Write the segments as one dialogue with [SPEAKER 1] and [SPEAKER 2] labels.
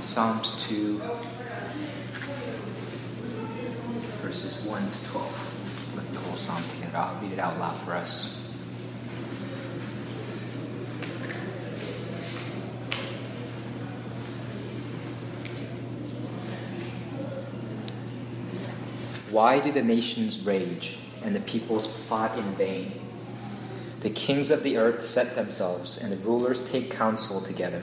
[SPEAKER 1] Psalms 2, verses 1 to 12. Let the whole psalm together. Read it out loud for us. Why do the nations rage and the peoples plot in vain? The kings of the earth set themselves, and the rulers take counsel together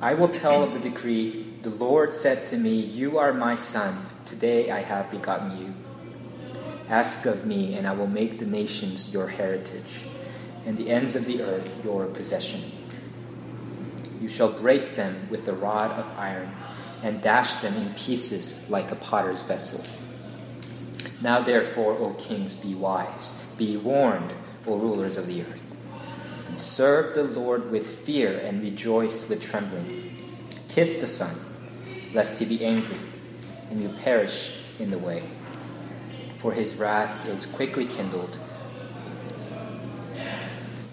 [SPEAKER 1] I will tell of the decree. The Lord said to me, You are my son. Today I have begotten you. Ask of me, and I will make the nations your heritage, and the ends of the earth your possession. You shall break them with a rod of iron and dash them in pieces like a potter's vessel. Now, therefore, O kings, be wise, be warned, O rulers of the earth. Serve the Lord with fear and rejoice with trembling. Kiss the Son, lest he be angry and you perish in the way. For his wrath is quickly kindled.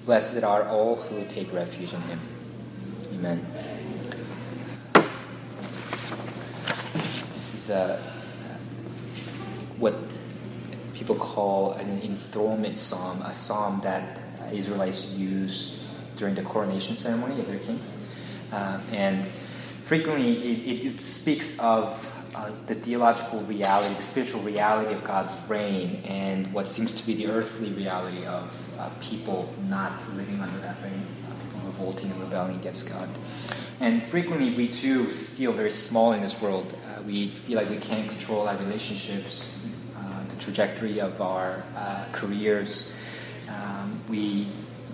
[SPEAKER 1] Blessed are all who take refuge in him. Amen. This is uh, what people call an enthronement psalm, a psalm that Israelites use during the coronation ceremony of their kings. Uh, and frequently it, it, speaks of uh, the theological reality, the spiritual reality of God's reign, and what seems to be the earthly reality of uh, people not living under that reign, uh, people revolting and rebelling against God. And frequently we too feel very small in this world. Uh, we feel like we can't control our relationships, uh, the trajectory of our careers. Um, we,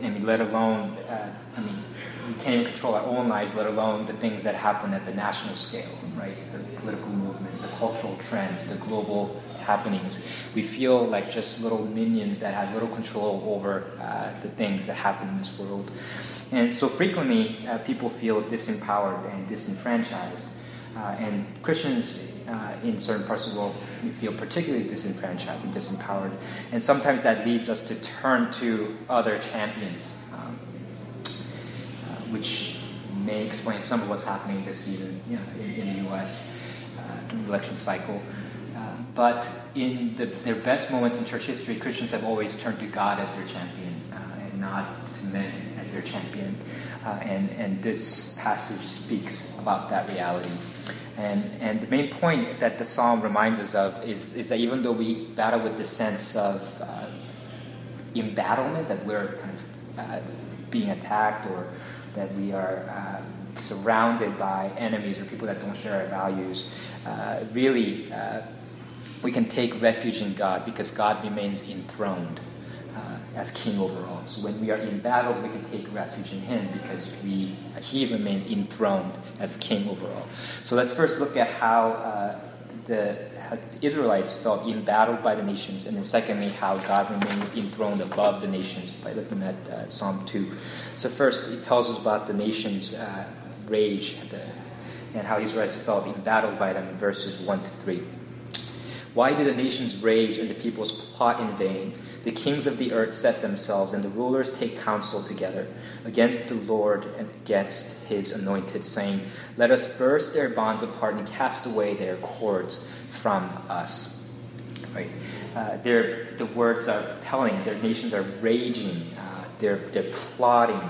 [SPEAKER 1] I mean, let alone, uh, I mean, we can't even control our own lives, let alone the things that happen at the national scale, right? The political movements, the cultural trends, the global happenings. We feel like just little minions that have little control over uh, the things that happen in this world. And so frequently, uh, people feel disempowered and disenfranchised. Uh, and Christians uh, in certain parts of the world feel particularly disenfranchised and disempowered. And sometimes that leads us to turn to other champions, um, uh, which may explain some of what's happening this season you know, in, in, the U.S. Uh, election cycle. Uh, but in the, their best moments in church history, Christians have always turned to God as their champion uh, and not to men as their champion. And, and this passage speaks about that reality. And, and the main point that the psalm reminds us of is, is that even though we battle with the sense of uh, embattlement, that we're kind of uh, being attacked or that we are uh, surrounded by enemies or people that don't share our values, uh, really uh, we can take refuge in God because God remains enthroned as king over all. So when we are in battle, we can take refuge in him because we, he remains enthroned as king over all. So let's first look at how, uh, the, how the Israelites felt embattled by the nations, and then secondly, how God remains enthroned above the nations by looking at uh, Psalm 2. So first, it tells us about the nations' uh, rage the, and how Israelites felt embattled by them in verses 1 to 3. Why do the nations rage and the peoples plot in vain? The kings of the earth set themselves, and the rulers take counsel together against the Lord and against his anointed, saying, Let us burst their bonds apart and cast away their cords from us. Right? Uh, the words are telling, their nations are raging, uh, they're, they're plotting,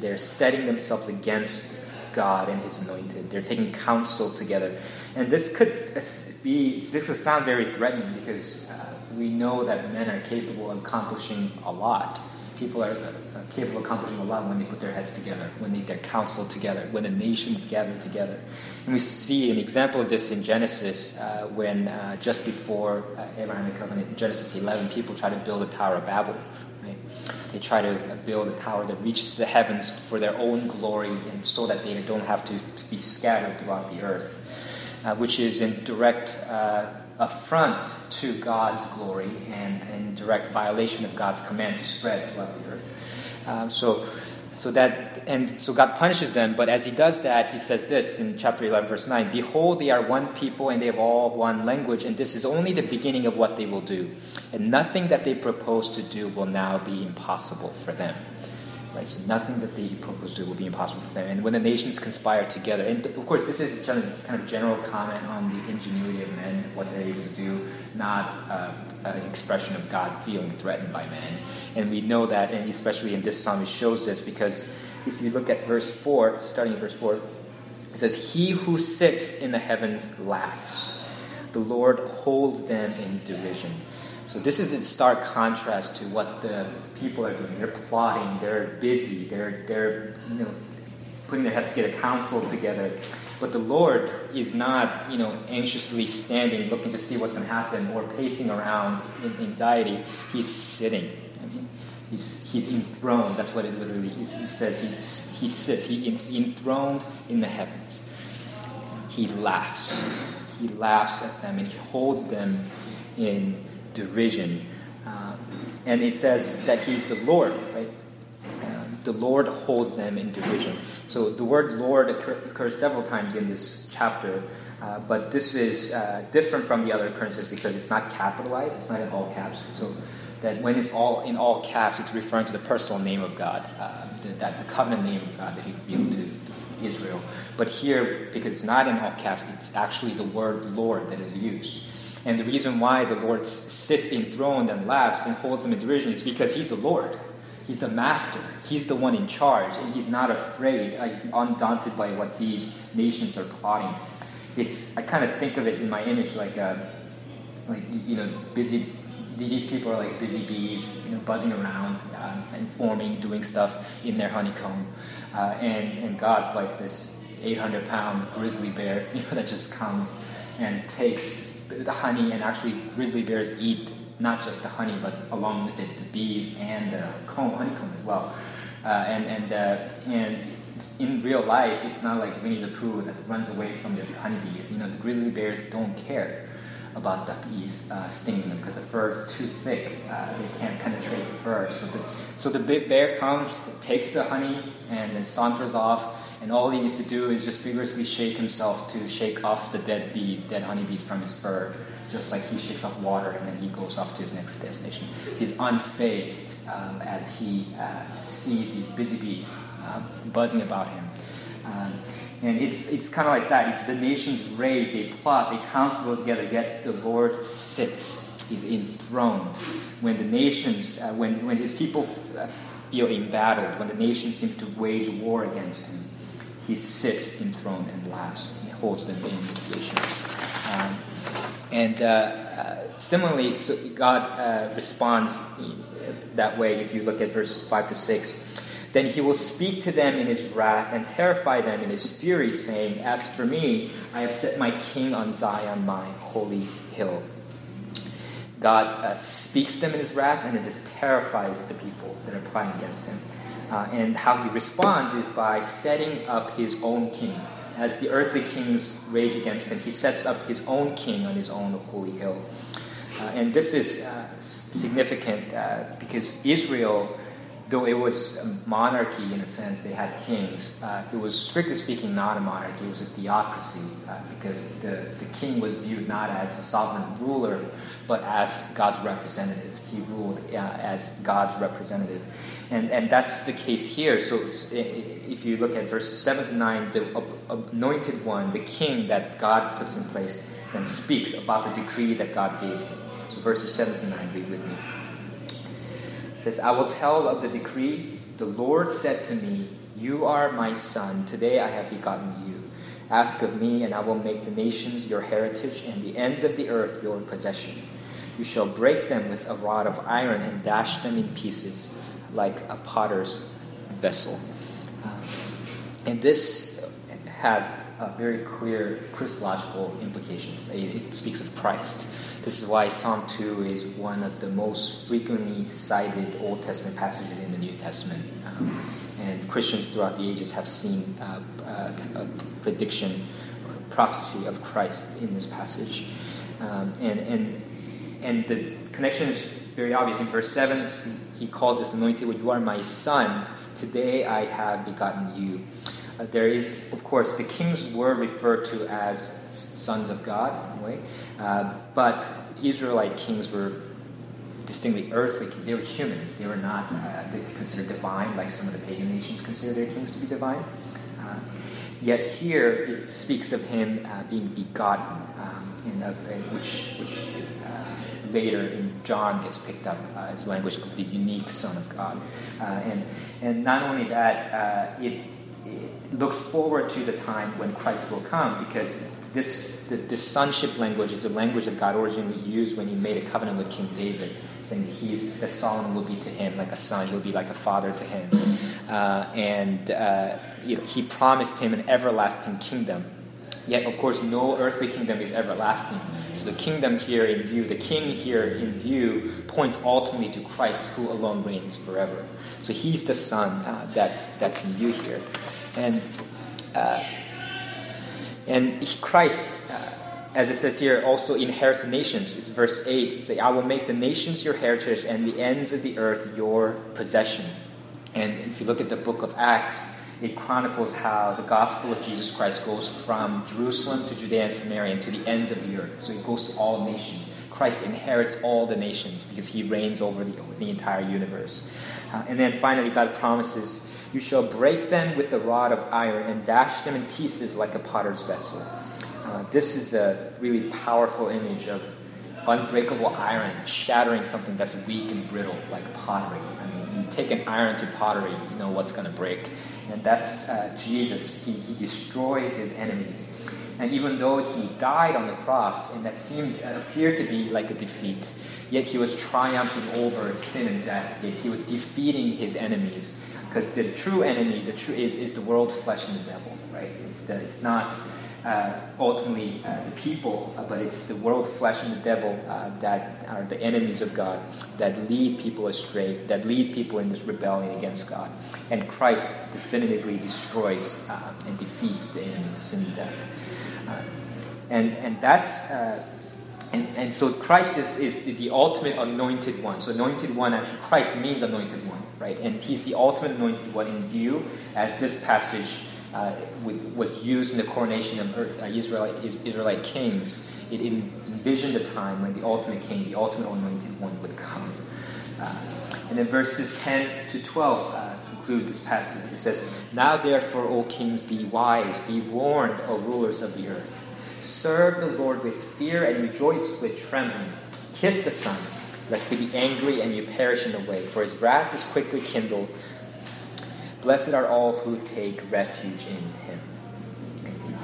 [SPEAKER 1] they're setting themselves against God and his anointed. They're taking counsel together. And this could be, this could sound very threatening because uh, we know that men are capable of accomplishing a lot. People are uh, capable of accomplishing a lot when they put their heads together, when they get counsel together, when the nations gather together. And we see an example of this in Genesis uh, when uh, just before uh, Abrahamic covenant, Genesis 11, people try to build a Tower of Babel. Right? they try to build a tower that reaches the heavens for their own glory and so that they don't have to be scattered throughout the earth, uh, which is in direct uh, affront to God's glory and in direct violation of God's command to spread throughout the earth. Um, so, so that and so God punishes them. But as He does that, He says this in chapter eleven, verse nine: "Behold, they are one people, and they have all one language, and this is only the beginning of what they will do, and nothing that they propose to do will now be impossible for them." Right, so nothing that they propose to do will be impossible for them. And when the nations conspire together, and of course, this is kind of general comment on the ingenuity of men, what they're able to do, not uh, an expression of God feeling threatened by men. And we know that, and especially in this psalm, it shows this because if you look at verse 4, starting in verse 4, it says, He who sits in the heavens laughs, the Lord holds them in derision. So this is in stark contrast to what the people are doing. They're plotting, they're busy, they're, they're you know, putting their heads together counsel together. But the Lord is not, you know, anxiously standing, looking to see what's going to happen, or pacing around in anxiety. He's sitting. I mean, he's, he's enthroned. That's what it literally is. He says he's, he sits. He's enthroned in the heavens. He laughs. He laughs at them and he holds them in derision. Um, and it says that he's the Lord, right? Um, the Lord holds them in derision. So the word Lord occur, occurs several times in this chapter, uh, but this is uh, different from the other occurrences because it's not capitalized, it's not in all caps. So that when it's all in all caps, it's referring to the personal name of God, uh, the, that the covenant name of God that He revealed to Israel. But here, because it's not in all caps, it's actually the word Lord that is used. And the reason why the Lord sits enthroned and laughs and holds them in derision is because He's the Lord. He's the master. He's the one in charge, and he's not afraid. Uh, he's undaunted by what these nations are plotting. It's I kind of think of it in my image like, uh, like you know, busy. These people are like busy bees, you know, buzzing around uh, and forming, doing stuff in their honeycomb, uh, and and God's like this 800 pound grizzly bear, you know, that just comes and takes the honey, and actually grizzly bears eat not just the honey, but along with it, the bees and the comb, honeycomb as well. Uh, and and uh, and in real life, it's not like Winnie the Pooh that runs away from the honeybees. You know, the grizzly bears don't care about the bees uh, stinging them because the fur is too thick. Uh, they can't penetrate the fur. So the, so the big bear comes, takes the honey, and then saunters off. And all he needs to do is just vigorously shake himself to shake off the dead bees, dead honeybees from his fur just like he shakes off water and then he goes off to his next destination. He's unfazed um, as he uh, sees these busy bees um, buzzing about him. Um, and it's, it's kind of like that. It's the nations raise, they plot, they counsel together, yet the Lord sits. He's enthroned. When the nations, uh, when, when his people uh, feel embattled, when the nation seems to wage war against him, he sits enthroned and laughs. He holds them in position. Um, and uh, uh, similarly, so God uh, responds that way if you look at verses 5 to 6. Then he will speak to them in his wrath and terrify them in his fury, saying, As for me, I have set my king on Zion, my holy hill. God uh, speaks them in his wrath, and it just terrifies the people that are plotting against him. Uh, and how he responds is by setting up his own king as the earthly kings rage against him, he sets up his own king on his own holy hill. Uh, and this is uh, significant uh, because Israel, though it was a monarchy in a sense, they had kings, uh, it was strictly speaking not a monarchy, it was a theocracy uh, because the, the king was viewed not as a sovereign ruler but as God's representative. He ruled uh, as God's representative. And, and that's the case here. So if you look at verses 7 to 9, the anointed one, the king that God puts in place, then speaks about the decree that God gave him. So verses 7 to 9, read with me. Says, I will tell of the decree. The Lord said to me, You are my son. Today I have begotten you. Ask of me, and I will make the nations your heritage and the ends of the earth your possession. You shall break them with a rod of iron and dash them in pieces like a potter's vessel. Uh, and this has very clear Christological implications. It, it, speaks of Christ. This is why Psalm 2 is one of the most frequently cited Old Testament passages in the New Testament. Um, and Christians throughout the ages have seen uh, uh, a prediction or prophecy of Christ in this passage. Um, and, and, and the connection is very obvious. In verse 7, he calls this anointed, You are my son. Today I have begotten you. Uh, there is, of course, the kings were referred to as sons of God, in a way, uh, but Israelite kings were distinctly earthly. They were humans. They were not uh, considered divine, like some of the pagan nations consider their kings to be divine. Uh, yet here it speaks of him uh, being begotten, um, and of which, which later in John gets picked up uh, as language of the unique Son of God. Uh, and, and not only that, it looks forward to the time when Christ will come because this, this, sonship language is the language that God originally used when he made a covenant with King David, saying that he is, that Solomon will be to him like a son, he'll be like a father to him. Uh, and uh, you know, he promised him an everlasting kingdom. Yet, of course, no earthly kingdom is everlasting. So the kingdom here in view, the king here in view, points ultimately to Christ who alone reigns forever. So he's the son uh, that's, that's in view here. And, uh, and Christ, uh, as it says here, also inherits nations. It's verse 8. It's like, I will make the nations your heritage and the ends of the earth your possession. And if you look at the book of Acts, it chronicles how the gospel of Jesus Christ goes from Jerusalem to Judea and Samaria and to the ends of the earth. So it goes to all nations. Christ inherits all the nations because he reigns over the, the entire universe. Uh, and then finally, God promises you shall break them with a rod of iron and dash them in pieces like a potter's vessel. Uh, this is a really powerful image of unbreakable iron shattering something that's weak and brittle, like pottery. I mean, you take an iron to pottery, you know what's going to break. And that's uh, Jesus. He, he destroys his enemies. And even though he died on the cross, and that seemed uh, appeared to be like a defeat, yet he was triumphing over sin and death. Yet he was defeating his enemies because the true enemy, the true is, is the world, flesh, and the devil, right? It's, uh, it's not uh, ultimately uh, the people, uh, but it's the world, flesh, and the devil uh, that are the enemies of God, that lead people astray, that lead people in this rebellion against God. And Christ definitively destroys and defeats the enemies, of sin and death. And, and that's and, and so Christ is, is the ultimate anointed one. So anointed one, actually, Christ means anointed one, right? And he's the ultimate anointed one in view, as this passage uh, was used in the coronation of uh, Israelite, Israelite kings. It envisioned a time when the ultimate king, the ultimate anointed one, would come. Uh, and then verses 10 to 12 uh, conclude this passage. It says, Now therefore, O kings, be wise, be warned, O rulers of the earth. Serve the Lord with fear and rejoice with trembling. Kiss the Son, lest he be angry and you perish in the way, for his wrath is quickly kindled. Blessed are all who take refuge in him.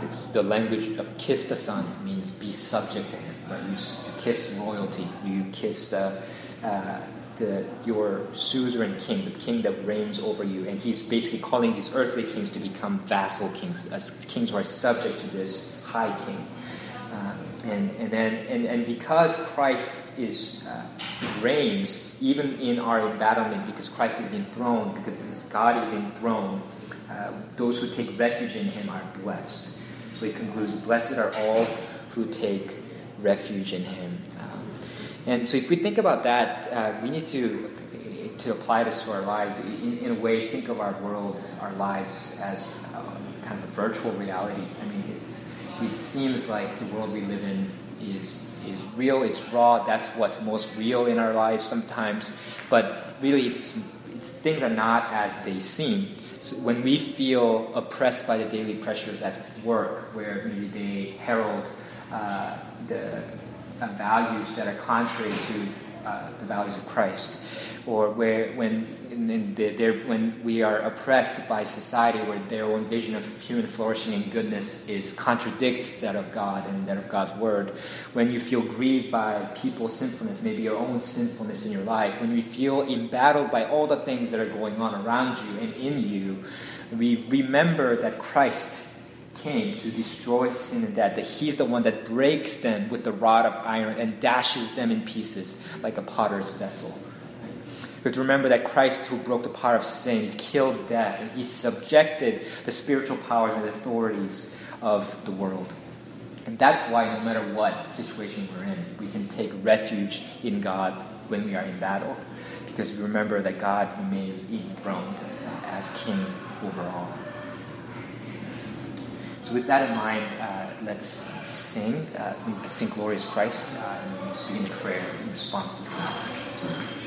[SPEAKER 1] It's the language of kiss the Son means be subject to him. Right? You kiss royalty. You kiss uh, uh, the, your suzerain king, the king that reigns over you. And he's basically calling these earthly kings to become vassal kings, as kings who are subject to this high king. Uh, and, and then and, and because Christ is uh, reigns even in our embattlement, because Christ is enthroned, because God is enthroned, uh, those who take refuge in Him are blessed. So he concludes, "Blessed are all who take refuge in Him." Um, and so, if we think about that, uh, we need to to apply this to our lives. In, in, a way, think of our world, our lives as uh, kind of a virtual reality. I mean, it's it seems like the world we live in is is real. It's raw. That's what's most real in our lives sometimes. But really, it's, it's things are not as they seem. So when we feel oppressed by the daily pressures at work, where maybe they herald uh, the values that are contrary to uh, the values of Christ, or where when when we are oppressed by society where their own vision of human flourishing and goodness is contradicts that of God and that of God's word, when you feel grieved by people's sinfulness, maybe your own sinfulness in your life, when you feel embattled by all the things that are going on around you and in you, we remember that Christ came to destroy sin and death, that He's the one that breaks them with the rod of iron and dashes them in pieces like a potter's vessel. We have to remember that Christ, who broke the power of sin, he killed death, and he subjected the spiritual powers and authorities of the world. And that's why, no matter what situation we're in, we can take refuge in God when we are in battle, because we remember that God remains enthroned as King over all. So, with that in mind, uh, let's sing. Uh, sing Glorious Christ uh, begin prayer in response to the message.